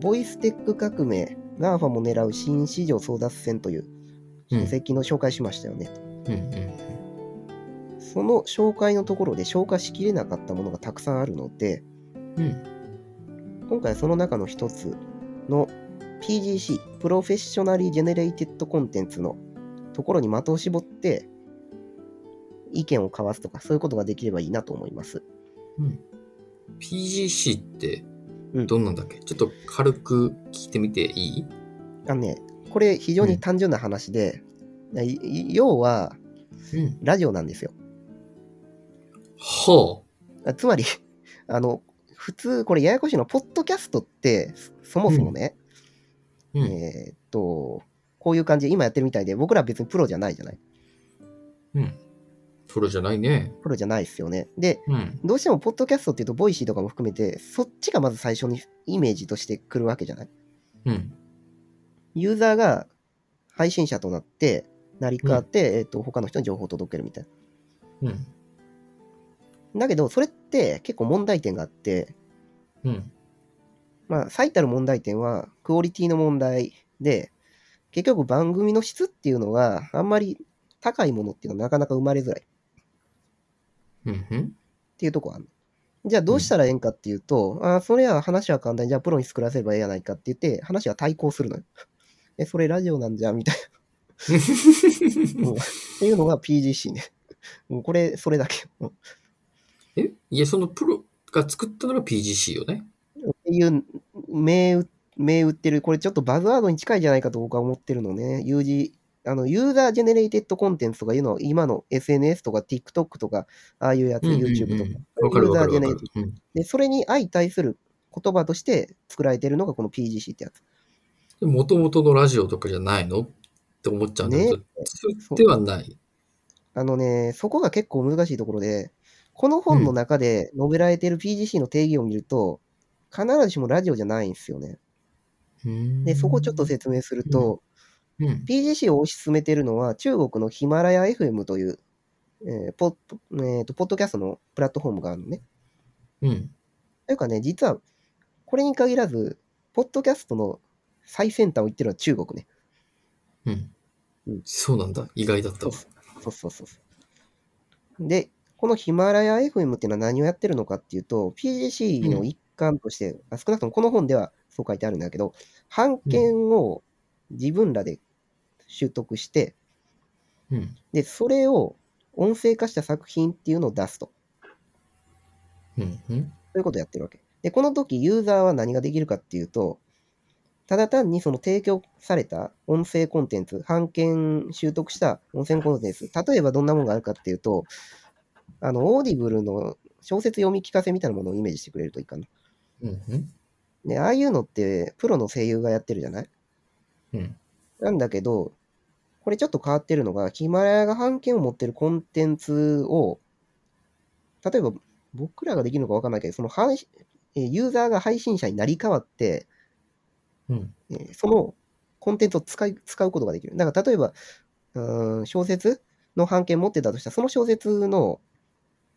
ボイステック革命、GAFA も狙う新市場争奪戦といううん書籍の紹介しましたよね。うんうんその紹介のところで消化しきれなかったものがたくさんあるので、うん。今回はその中の一つの PGC、 Professionally Generated Contents のところに的を絞って意見を交わすとか、そういうことができればいいなと思います。うん。PGC ってうんどんなんだっけ、ちょっと軽く聞いてみていい？あのね、これ非常に単純な話で、い要はうん。ラジオなんですよ。はあつまり、あの、普通、これややこしいのは、ポッドキャストって、そもそもね、あ。うん。えーっと、こういう感じで今やってるみたいで、僕ら別にプロじゃないじゃない。うん。プロじゃないね。プロじゃないですよね。で、うん。どうしてもポッドキャストっていうと、 Voicy とかも含めて、そっちがまず最初にイメージとしてくるわけじゃない？うん。ユーザーが配信者となって、成り代わって、えーっと、他の人に情報を届けるみたいうん。な。だけど、それって結構問題点があって、うん。まあ、最たる問題点は、クオリティの問題で、結局番組の質っていうのがあんまり高いものっていうのはなかなか生まれづらいっうん。うん。ていうとこあるじゃあどうしたらええんかっていうと、ああ、それは話は簡単に、じゃあプロに作らせればええやないかって言って、話は対抗するのよ。え、それラジオなんじゃみたいな。うんっていうのが PGC ね。もうこれ、それだけ。え？いや、そのプロが作ったのが PGC よね。ていう、銘打ってる、これちょっとバズワードに近いんじゃないかと僕は思ってるのね。有事あの、ユーザージェネレイテッドコンテンツとかいうのを今の SNS とか TikTok とか、ああいうやつ、YouTube とか。ユーザージェネレイわかる。うんで、それに相対する言葉として作られているのがこの PGC ってやつ。もともとのラジオとかじゃないのって思っちゃうんだけど、ねではない？あのね、そこが結構難しいところで、この本の中で述べられている PGC の定義を見ると、必ずしもラジオじゃないんですよね。で、そこをちょっと説明すると、うん。PGC を推し進めているのは中国のヒマラヤ FM という、えーポえーとポッドキャストのプラットフォームがあるのね。うん。というかね、実はこれに限らず、ポッドキャストの最先端を言ってるのは中国ね。うんうん。そうなんだ。意外だったわ。そうそうそうそう。で、このヒマラヤ FM っていうのは何をやってるのかっていうと、PGC の一環として、あ少なくともこの本ではそう書いてあるんだけど、版権を自分らで習得して、うん。で、それを音声化した作品っていうのを出すと。うん。うん。そういうことをやってるわけ。で、この時ユーザーは何ができるかっていうと、ただ単にその提供された音声コンテンツ、版権習得した音声コンテンツ、例えばどんなものがあるかっていうと、あの、 Audible の小説読み聞かせみたいなものをイメージしてくれるといいかな。うん。うん。で、ああいうのってプロの声優がやってるじゃない？うん。なんだけど、これちょっと変わってるのが、ヒマラヤが版権を持ってるコンテンツを、例えば僕らができるのかわかんないけど、その配ユーザーが配信者になり変わって、うん。えーそのコンテンツを使い使うことができる。だから例えば、うーん小説の版権持ってたとしたら、その小説の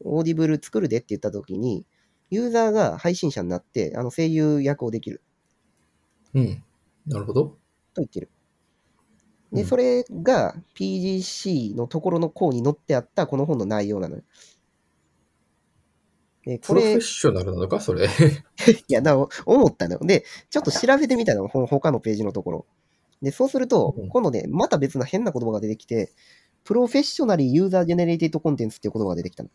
Audible 作るでって言ったときに、ユーザーが配信者になって、あの声優役をできるうん。なるほど。と言ってる。で、うんそれが PGC のところの項に載ってあったこの本の内容なのよ。でこれプロフェッ、ショナルなのか？それ。いや、だ思ったのよ。で、ちょっと調べてみたの、ほ他のページのところ。で、そうするとうん、今度ね、また別な変な言葉が出てきて、 Professionally User Generated Content っていう言葉が出てきたの。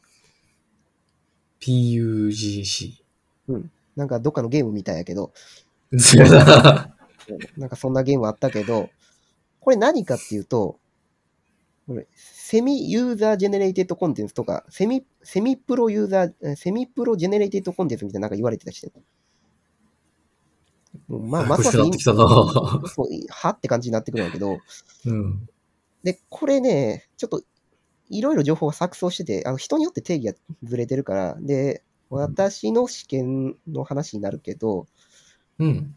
PUGC。なんかどっかのゲームみたいやけど。なんかそんなゲームあったけど、これ何かっていうと、これ Semi User Generated Content とか、セミ、セミプロユーザー、え Semi Pro Generated Content みたいななんか言われてたりしてるまあ、ますます意味こしくなってきたな。そうはって感じになってくるんだけど、うん。で、これね、ちょっといろいろ情報が錯綜してて、あの人によって定義がずれてるから、で、私の試験の話になるけど、うん。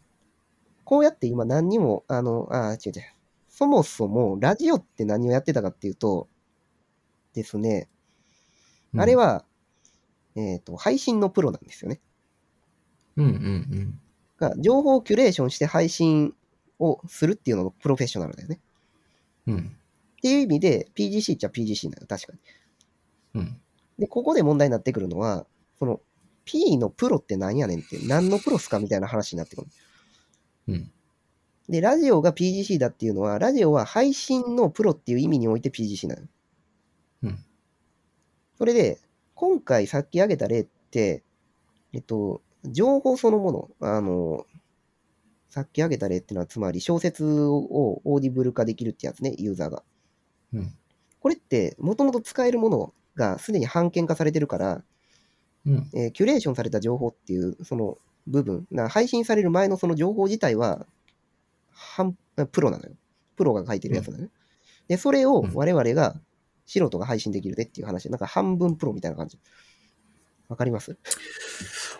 こうやって今何にも、あの、あ、違う違う。そもそもラジオって何をやってたかっていうと、ですね、あれ、は、えっ、と、配信のプロなんですよね。うんうんが情報をキュレーションして配信をするっていうのがプロフェッショナルだよね。うん。うん。っていう意味で PGC っちゃ PGC なの、確かに。うん。で、ここで問題になってくるのは、その P のプロって何やねんって、何のプロっすかみたいな話になってくる。うん。で、ラジオが PGC だっていうのは、ラジオは配信のプロっていう意味において PGC なの。うん。それで、今回さっき挙げた例って、えっと、情報そのもの、あの、さっき挙げた例っていうのは、つまり小説を Audible 化できるってやつね、ユーザーが。うん。これって、もともと使えるものがすでに版権化されてるから、うん。えーキュレーションされた情報っていう、その部分、な配信される前のその情報自体は、半プロなのよ。プロが書いてるやつなのね。で、それをうん我々が、素人が配信できるでっていう話で、なんか半分プロみたいな感じ。わかります？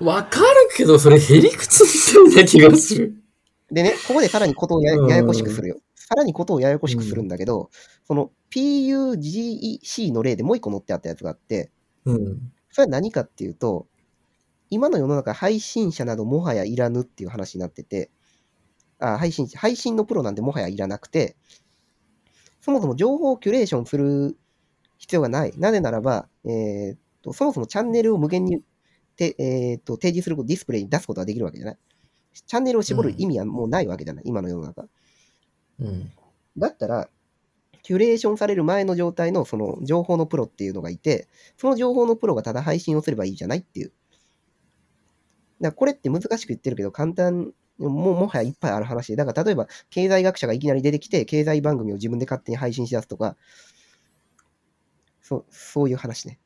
わかるけど、それへりくつみたいな気がする。でね、ここでさらにことをやうんややこしくするよ。さらにことをややこしくするんだけど、その PUGEC の例でもう一個載ってあったやつがあって、うん。それは何かっていうと、今の世の中配信者などもはやいらぬっていう話になってて、あ配信配信のプロなんてもはやいらなくて、そもそも情報をキュレーションする必要がない。なぜならば、えーっとそもそもチャンネルを無限にて、えーっと提示すること、ディスプレイに出すことができるわけじゃない。チャンネルを絞る意味はもうないわけじゃない、今の世の中。うん。だったら、キュレーションされる前の状態のその情報のプロっていうのがいて、その情報のプロがただ配信をすればいいじゃないっていう。だこれって難しく言ってるけど、簡単、もうもはやいっぱいある話で、だから例えば経済学者がいきなり出てきて、経済番組を自分で勝手に配信しだすとか、そうそういう話ね。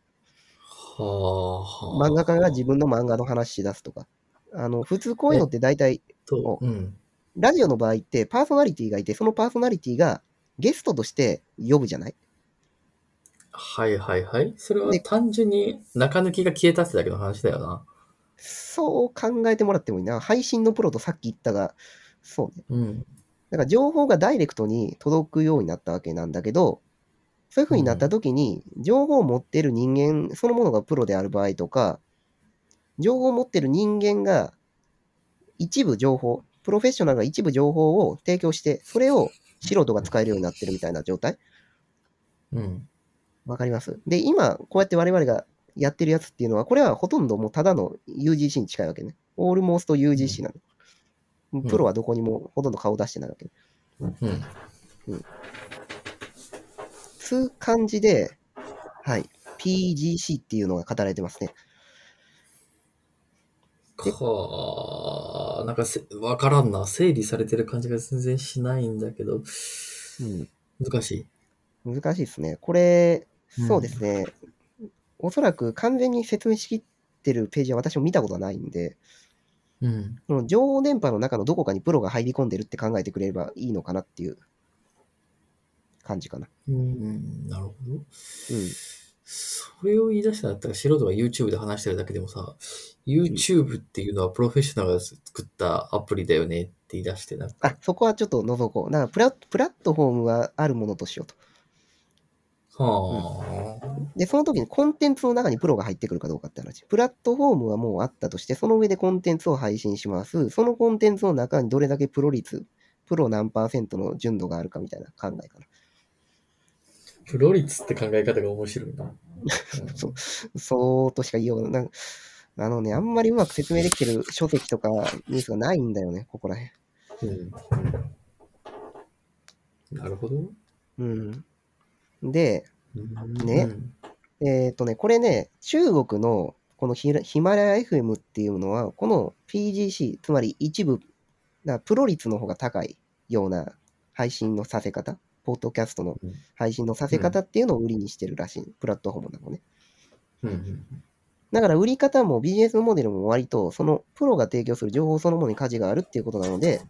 はあ。はあ漫画家が自分の漫画の話しだすとか。あの普通こういうのって大体、と、うん。ラジオの場合ってパーソナリティがいて、そのパーソナリティがゲストとして呼ぶじゃない？はいはいはい。それはで単純に中抜きが消えたってだけの話だよな。そう考えてもらってもいいな。配信のプロとさっき言ったが、そうね。うん。だから情報がダイレクトに届くようになったわけなんだけど、そういう風になった時に、情報を持ってる人間そのものがプロである場合とか、情報を持ってる人間が一部情報、プロフェッショナルが一部情報を提供して、それを素人が使えるようになってるみたいな状態うん。わかります？で、今、こうやって我々がやってるやつっていうのは、これはほとんどもうただの UGC に近いわけね。オールモースト UGC なの。んプロはどこにもほとんど顔出してないわけ。うん。つう感じで、はい、PGC っていうのが語られてますね。かあ、なんかせ、わからんな。整理されてる感じが全然しないんだけど、うん、難しい。難しいですね。これ、うんそうですね。おそらく完全に説明しきってるページは私も見たことがないんで、うん。その情報電波の中のどこかにプロが入り込んでるって考えてくれればいいのかなっていう感じかな。うん、なるほど。うん。それを言い出したんだったら素人が YouTube で話してるだけでもさ、YouTube っていうのはプロフェッショナルが作ったアプリだよねって言い出して、なんか、あ、そこはちょっと覗こう。だからプラプラットフォームはあるものとしようと。はあ、で、その時にコンテンツの中にプロが入ってくるかどうかって話。プラットフォームはもうあったとして、その上でコンテンツを配信します。そのコンテンツの中にどれだけプロ率、プロ何パーセントの純度があるかみたいな考えかな。プロ率って考え方が面白いな。そうそうとしか言いようがない。あのね、あんまりうまく説明できてる書籍とかニュースがないんだよね、ここら辺。うん。なるほど。うん。で、うんねえっ、とね、これね、中国のこのヒマラヤ FM っていうのは、この PGC、つまり一部、プロ率の方が高いような配信のさせ方、ポッドキャストの配信のさせ方っていうのを売りにしてるらしい、プラットフォームなのね。うんうんだから売り方もビジネスモデルも割と、そのプロが提供する情報そのものに価値があるっていうことなので、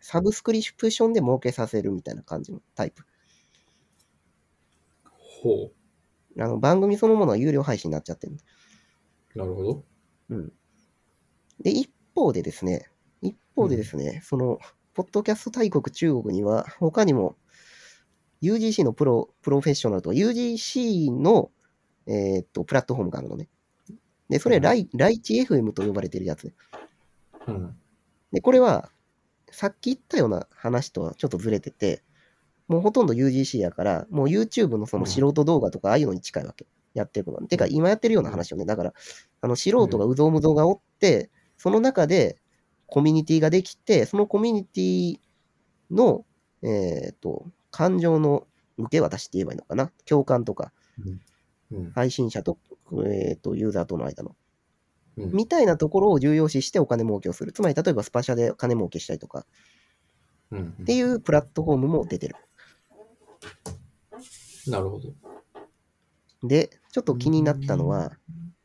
サブスクリプションで儲けさせるみたいな感じのタイプ。ほあの番組そのものは有料配信になっちゃってる。う。なるほど。で、一方でですね、一方でですね、その、ポッドキャスト大国中国には、他にも、UGC のプロ、プロフェッショナルとか、UGC の、えーっと、プラットフォームがあるのね。で、それ、うんライ、ライチ FM と呼ばれてるやつで。うん。で、これは、さっき言ったような話とはちょっとずれてて、もうほとんど UGC やから、もう YouTube のその素人動画とか、ああいうのに近いわけ。やってることは。てか、今やってるような話よね。だから、あの、素人がうぞうむぞうがおって、その中でコミュニティができて、そのコミュニティの、えっ、と、感情の受け渡しって言えばいいのかな。共感とか、うん。配信者と、えっ、と、ユーザーとの間の。うんみたいなところを重要視してお金儲けをする。つまり、例えばスパシャで金儲けしたりとか、うん。っていうプラットフォームも出てる。なるほど。で、ちょっと気になったのは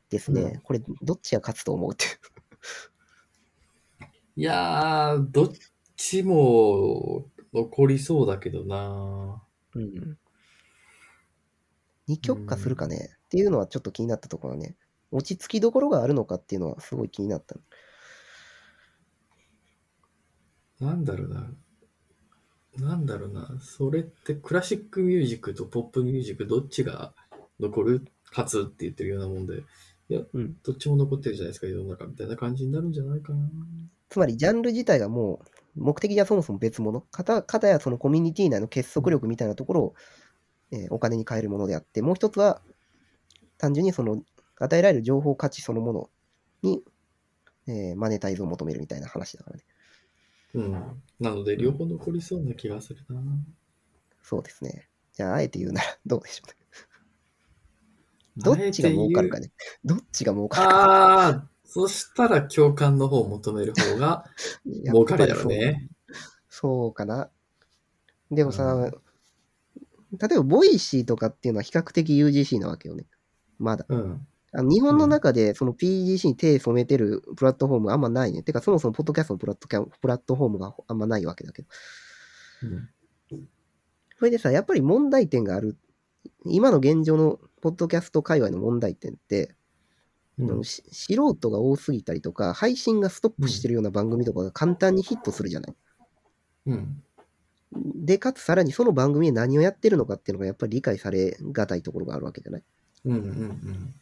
ですね、うんこれ、どっちが勝つと思うって いやー、どっちも残りそうだけどなうん。二極化するかね、っていうのはちょっと気になったところね。落ち着きどころがあるのかっていうのはすごい気になった。なんだろうな。なんだろうな。それってクラシックミュージックとポップミュージックどっちが残る勝つって言ってるようなもんで、いや、うんどっちも残ってるじゃないですか、世の中みたいな感じになるんじゃないかな。つまり、ジャンル自体がもう、目的がそもそも別物。かたかたやそのコミュニティ内の結束力みたいなところを、えーお金に換えるものであって、もう一つは、単純にその、与えられる情報価値そのものに、えーマネタイズを求めるみたいな話だからね。うん。なので、両方残りそうな気がするな。そうですね。じゃあ、あえて言うなら どうでしょうね。どっちが儲かるかね。どっちが儲かるか。ああ、そしたら共感の方を求める方が 儲かるやろね。そう。そうかな。でもさ、うん例えば、 Voicy とかっていうのは比較的 UGC なわけよね。まだ。うん。あの日本の中でその PGC に手染めてるプラットフォームあんまないね。てか、そもそもポッドキャストのプラットキャプラットフォームがあんまないわけだけど。うんそれでさ、やっぱり問題点がある。今の現状のポッドキャスト界隈の問題点って、うんあのし素人が多すぎたりとか、配信がストップしてるような番組とかが簡単にヒットするじゃない。うん。で、かつさらにその番組で何をやってるのかっていうのがやっぱり理解されがたいところがあるわけじゃない。うん。うん。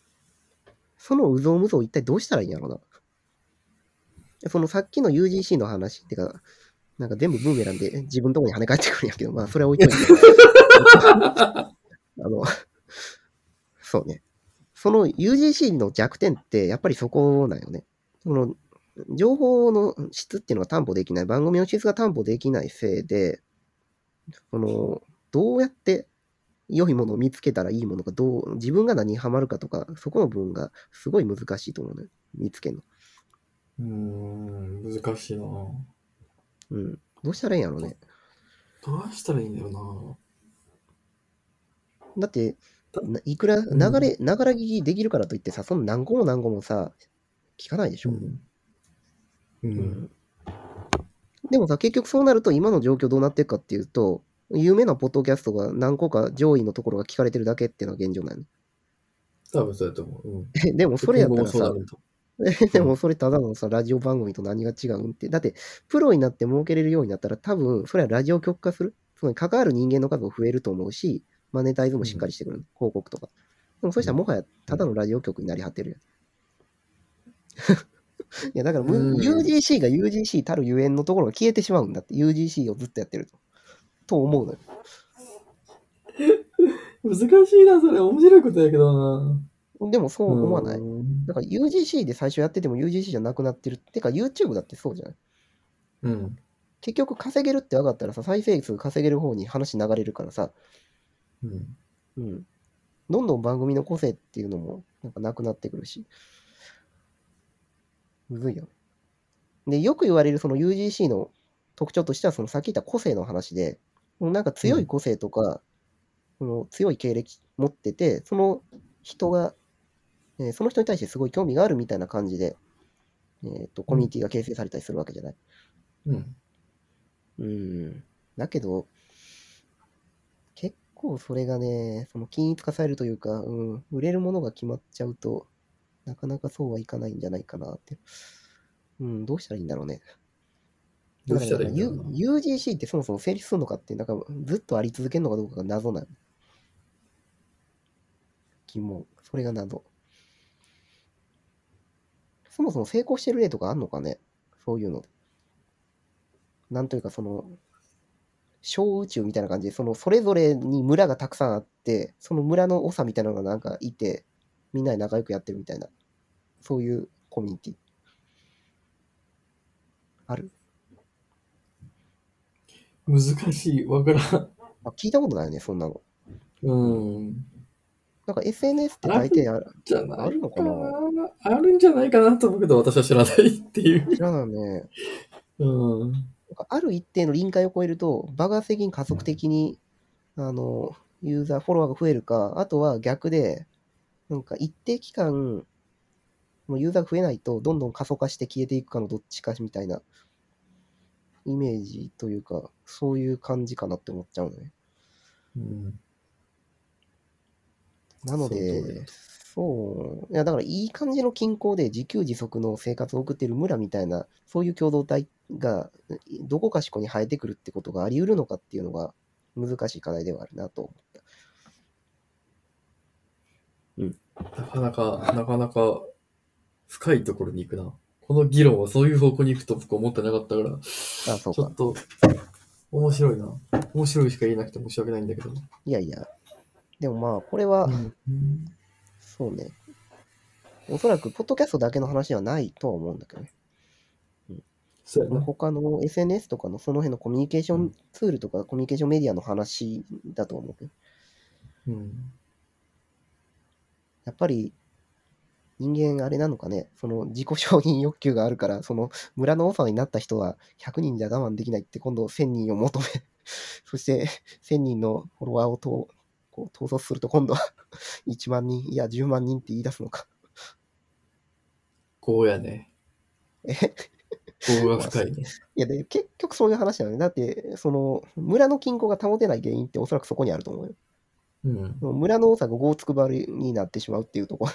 そのうぞうむぞう一体どうしたらいいんやろうな。そのさっきの UGC の話っていうか、なんか全部ブーメランで自分のとこに跳ね返ってくるんやけど、まあそれは置いといて。あの、そうね。その UGC の弱点ってやっぱりそこなんよね。その情報の質っていうのが担保できない、番組の質が担保できないせいで、その、どうやって良いものを見つけたらいいものか、どう、自分が何にハマるかとか、そこの部分がすごい難しいと思うね。見つけるの。うーん。難しいな。うん。どうしたらいいんやろうね。どうしたらいいんだよだって、ないくら、流れ、ながら聞きできるからといってさ、その何個も何個もさ、聞かないでしょ。な。うん。うん。でもさ、結局そうなると今の状況どうなっていくかっていうと、有名なポッドキャストが何個か上位のところが聞かれてるだけっていうのが現状なの。多分そうやと思う。うん。でもそれやったらさ でもそれただのさ、ラジオ番組と何が違うんって。だって、プロになって儲けれるようになったら、多分、それはラジオ局化する？つまり、関わる人間の数も増えると思うし、マネタイズもしっかりしてくる。広告とか。でも、そしたらもはや、ただのラジオ局になり果てるやん。いや、だから、UGC が UGC たるゆえんのところが消えてしまうんだって、UGC をずっとやってると。と思うのよ。難しいな、それ。面白いことやけどな。でも、そう思わない？うんだから、UGC で最初やってても UGC じゃなくなってる。てか、YouTube だってそうじゃない？うん。結局稼げるって分かったらさ、再生数稼げる方に話流れるからさ、うん。うん。どんどん番組の個性っていうのもなんかなくなってくるし。むずいよね。で、よく言われるその UGC の特徴としては、そのさっき言った個性の話で、なんか強い個性とか、その強い経歴持ってて、その人が、えーその人に対してすごい興味があるみたいな感じで、えーとコミュニティが形成されたりするわけじゃない。うん。うん。だけど、結構それがね、その均一化されるというか、うん、売れるものが決まっちゃうと、なかなかそうはいかないんじゃないかなって。うん、どうしたらいいんだろうね。どうしたらいいんだろうな U- UGC ってそもそも成立するのかって、なんかずっとあり続けるのかどうかが謎なの。疑問。それが謎。そもそも成功してる例とかあんのかね？そういうの。なんというかその、小宇宙みたいな感じで、そのそれぞれに村がたくさんあって、その村の長みたいなのがなんかいて、みんなで仲良くやってるみたいな、そういうコミュニティ。ある？難しい。わからん。あ聞いたことないよね、そんなの。うん。なんか SNS って大体あるじゃないあるのかな？あるんじゃないかなと思うけど、私は知らないっていう。知らないね。うん。なんかある一定の臨界を超えると、爆発的に加速的に、あの、ユーザー、フォロワーが増えるか、あとは逆で、なんか一定期間、もうユーザーが増えないと、どんどん過疎化して消えていくかのどっちかみたいなイメージというか、そういう感じかなって思っちゃうのね。うん。なのでだ、そう、いやだからいい感じの均衡で自給自足の生活を送っている村みたいな、そういう共同体がどこかしこに生えてくるってことがあり得るのかっていうのが難しい課題ではあるなと思った。なかなか、なかなか深いところに行くな。この議論はそういう方向に行くと僕思ってなかったから、あ、そうかちょっ。と、面白いな。面白いしか言えなくて申し訳ないんだけど。いやいや。でもまあ、これは、うん。そうね。おそらく、ポッドキャストだけの話ではないとは思うんだけどね。そうやな。他の SNS とかのその辺のコミュニケーションツールとかコミュニケーションメディアの話だと思うけど。うん。やっぱり人間あれなのかね、その自己承認欲求があるから、その村の王様になった人は100人じゃ我慢できないって今度1000人を求め、そして1000人のフォロワーをとこう統率すると今度は 1万人、いや10万人って言い出すのか。こうやね。え？こうが深いね。いやで、結局そういう話なのね。だって、その村の均衡が保てない原因っておそらくそこにあると思うよ。うん。村の多さが5つくばりになってしまうっていうところ。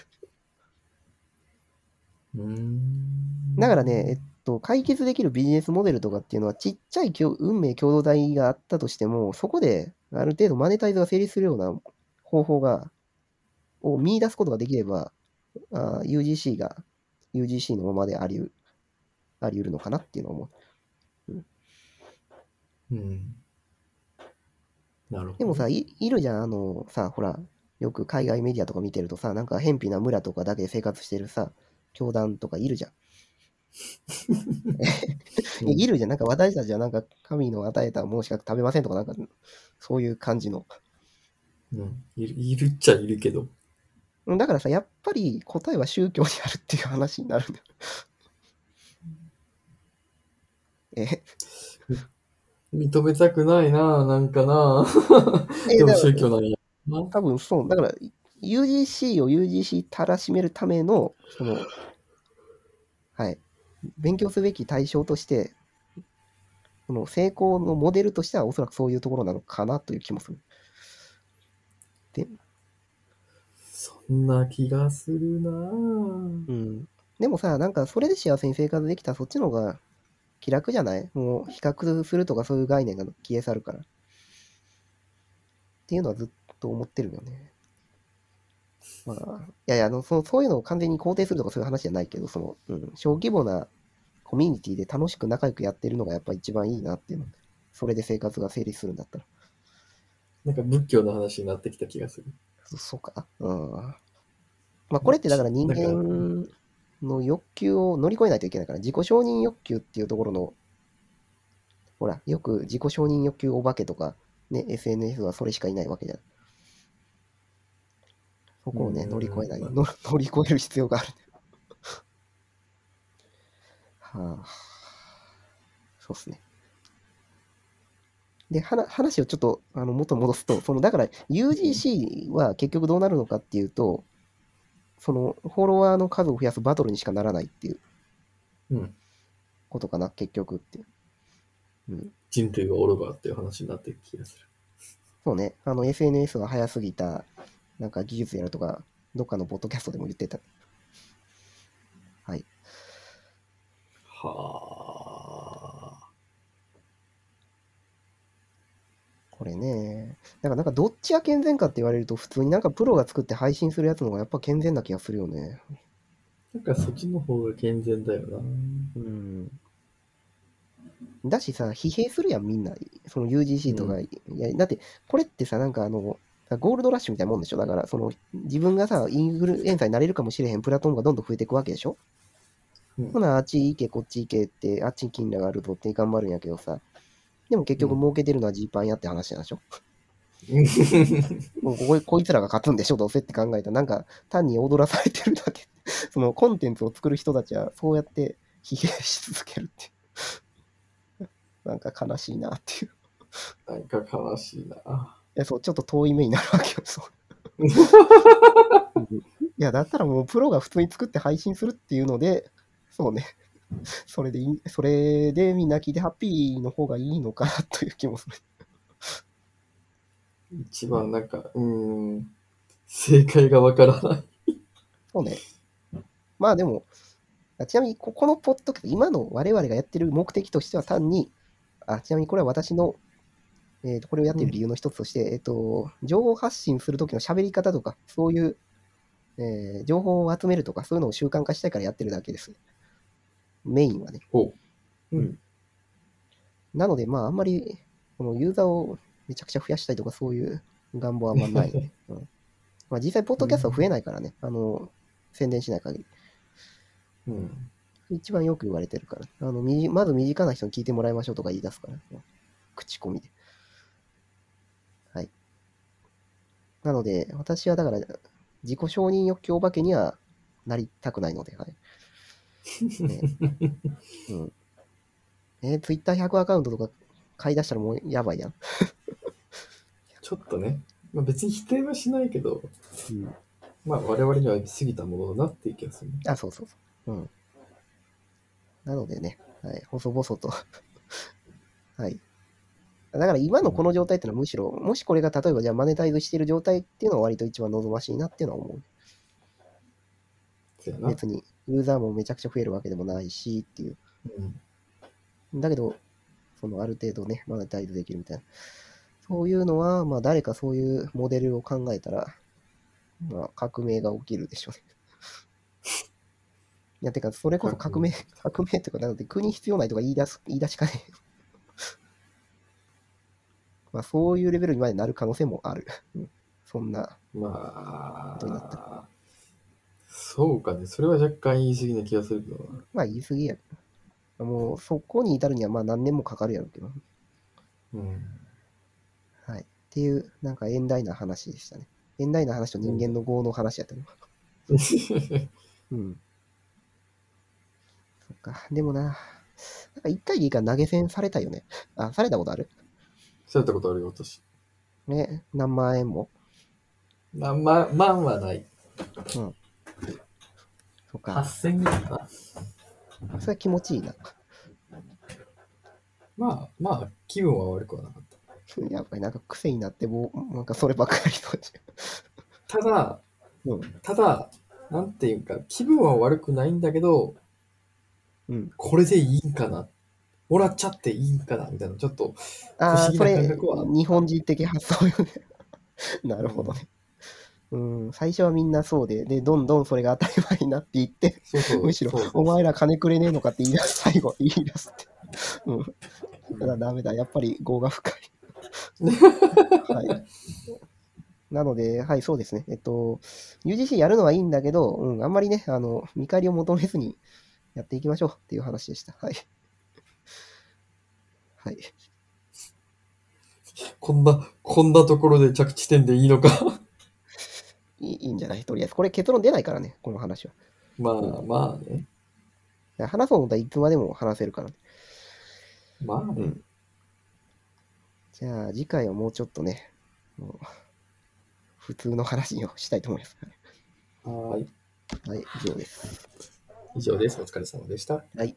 だからね、えっと、解決できるビジネスモデルとかっていうのは、ちっちゃい共運命共同体があったとしても、そこである程度マネタイズが成立するような方法が、を見出すことができれば、あー UGC が UGC のままでありうあり得るのかなっていうのを思う。うん。なるほど。でもさ、いいるじゃん、あの、さ、ほら、よく海外メディアとか見てるとさ、なんか偏僻な村とかだけで生活してるさ、教団とかいるじゃん。うんいるじゃん。なんか私たちはなんか神の与えたものしか食べませんとか、なんかそういう感じの。うん。いるいるっちゃいるけど。うんだからさ、やっぱり答えは宗教にあるっていう話になるんだよ。え、認めたくないななんかなえでも宗教なんや。多分そう。だから UGC を UGC たらしめるための、その、はい。勉強すべき対象として、その成功のモデルとしてはおそらくそういうところなのかなという気もする。そんな気がするなうん。でもさ、なんかそれで幸せに生活できたらそっちの方が気楽じゃない？もう比較するとかそういう概念が消え去るから。っていうのはずっと思ってるよね。まあ、いやいや、あのそのそういうのを完全に肯定するとかそういう話じゃないけど、その、うん、小規模なコミュニティで楽しく仲良くやってるのがやっぱ一番いいなっていうの。それで生活が成立するんだったら。なんか仏教の話になってきた気がする。そそうか。うん。まあ、これってだから人間の欲求を乗り越えないといけないから、自己承認欲求っていうところの、ほら、よく自己承認欲求お化けとか、ね、SNS はそれしかいないわけじゃん。そこをね、うん乗り越えない、の 乗り越える必要がある。はあ、そうっすね。で、話をちょっとあの元に戻すと、そのだから UGC は結局どうなるのかっていうと、そのフォロワーの数を増やすバトルにしかならないっていううん。ことかな、結局っていう。うん。人類はおろがっていう話になってる気がする。そうね、あの SNS が早すぎた、なんか技術やるとか、どっかのポッドキャストでも言ってた。はい。はあ。これね、だからなんかどっちが健全かって言われると、普通になんかプロが作って配信するやつの方がやっぱ健全な気がするよね。なんかそっちの方が健全だよな。うん。だしさ、疲弊するやん、みんな。その UGC とか。ういや、だって、これってさ、なんかあの、ゴールドラッシュみたいなもんでしょ？だから、その、自分がさ、インフルエンサーになれるかもしれへんプラットフォームがどんどん増えていくわけでしょ？うんほな、あっち行け、こっち行けって、あっちに金利があるぞって頑張るんやけどさ。でも結局うん儲けてるのはジーパンやって話なんでしょ、もうこここいつらが勝つんでしょどうせって考えたら、なんか単に踊らされてるだけ。そのコンテンツを作る人たちはそうやって疲弊し続けるっていう。なんか悲しいなっていう。なんか悲しいな。いや、そう、ちょっと遠い目になるわけよ。そう いや、だったらもうプロが普通に作って配信するっていうので、そうね。それでいい、それでみんな聞いてハッピーの方がいいのかなという気もする。一番なんか、うーん、正解がわからない。そうね。まあでも、あちなみにここのポッドキャスト、今の我々がやってる目的としては単に、あちなみにこれは私の、えーとこれをやっている理由の一つとして、えっ、と、情報発信するときの喋り方とか、そういう、えー情報を集めるとか、そういうのを習慣化したいからやってるだけです。メインはね。ほう。うん。なので、まあ、あんまり、このユーザーをめちゃくちゃ増やしたいとか、そういう願望はあんまない、ね。うんまあ、実際、ポッドキャストは増えないからね、あの、宣伝しない限り。うん。一番よく言われてるから。あの、まず身近な人に聞いてもらいましょうとか言い出すから。うん口コミで。はい。なので、私はだから、自己承認欲求お化けにはなりたくないので、はい。ねうん。えー、Twitter100 アカウントとか買い出したらもうやばいやん。ちょっとね、まあ、別に否定はしないけど、うん、まあ我々には過ぎたものだなっていう気がする。あ、そうそうそう。うん。なのでね、はい、細々と。はい。だから今のこの状態っていうのはむしろ、もしこれが例えばじゃあマネタイズしている状態っていうのは割と一番望ましいなっていうのは思う。別にユーザーもめちゃくちゃ増えるわけでもないしっていう。うん。だけど、そのある程度ね、マネタイズできるみたいな。そういうのは、まあ誰かそういうモデルを考えたら、まあ革命が起きるでしょうね。いや、てか、それこそ革命、革命っていうか、なので国必要ないとか言い出す、言い出しかねえ。まあそういうレベルにまでなる可能性もある。うんそんな、まどうなったあ、そうかね。それは若干言い過ぎな気がするけどな。まあ言い過ぎや。もうそこに至るにはまあ何年もかかるやろうけど。うん。はい。っていう、なんか遠大な話でしたね。遠大な話と人間の業の話やったね。うん。そっか。でもな、なんか一回でいいから投げ銭されたよね。あ、されたことある？されたことあるよ、私。ね、何万円も。まあ、ま、万はない。そっか。8000ぐらいかな。それは気持ちいいな。まあ、まあ、気分は悪くはなかった。やっぱりなんか癖になってもう、なんかそればっかりの。ただ、うんただ、なんていうか、気分は悪くないんだけど、うん。これでいいんかなもらっちゃっていいんかなみたいな、ちょっと、ああ、不思議なそれ、感覚は日本人的発想よね。なるほどね。うん、最初はみんなそうで、で、どんどんそれが当たり前になっていって、そうそうむしろお前ら金くれねえのかって言い出す、最後言い出すって。うん。だダメだ、やっぱり業が深い。はい。なので、はい、そうですね。えっと、UGC やるのはいいんだけど、うん、あんまりね、あの、見返りを求めずにやっていきましょうっていう話でした。はい。はい。こんな、こんなところで着地点でいいのか。いいいいんじゃない？とりあえず。これ結論出ないからね、この話は。まあ、まあね。話そう思ったらいつまでも話せるから。まあね。うんじゃあ、次回はもうちょっとね、もう普通の話をしたいと思います。はーい。はい、以上です。以上です。お疲れ様でした。はい。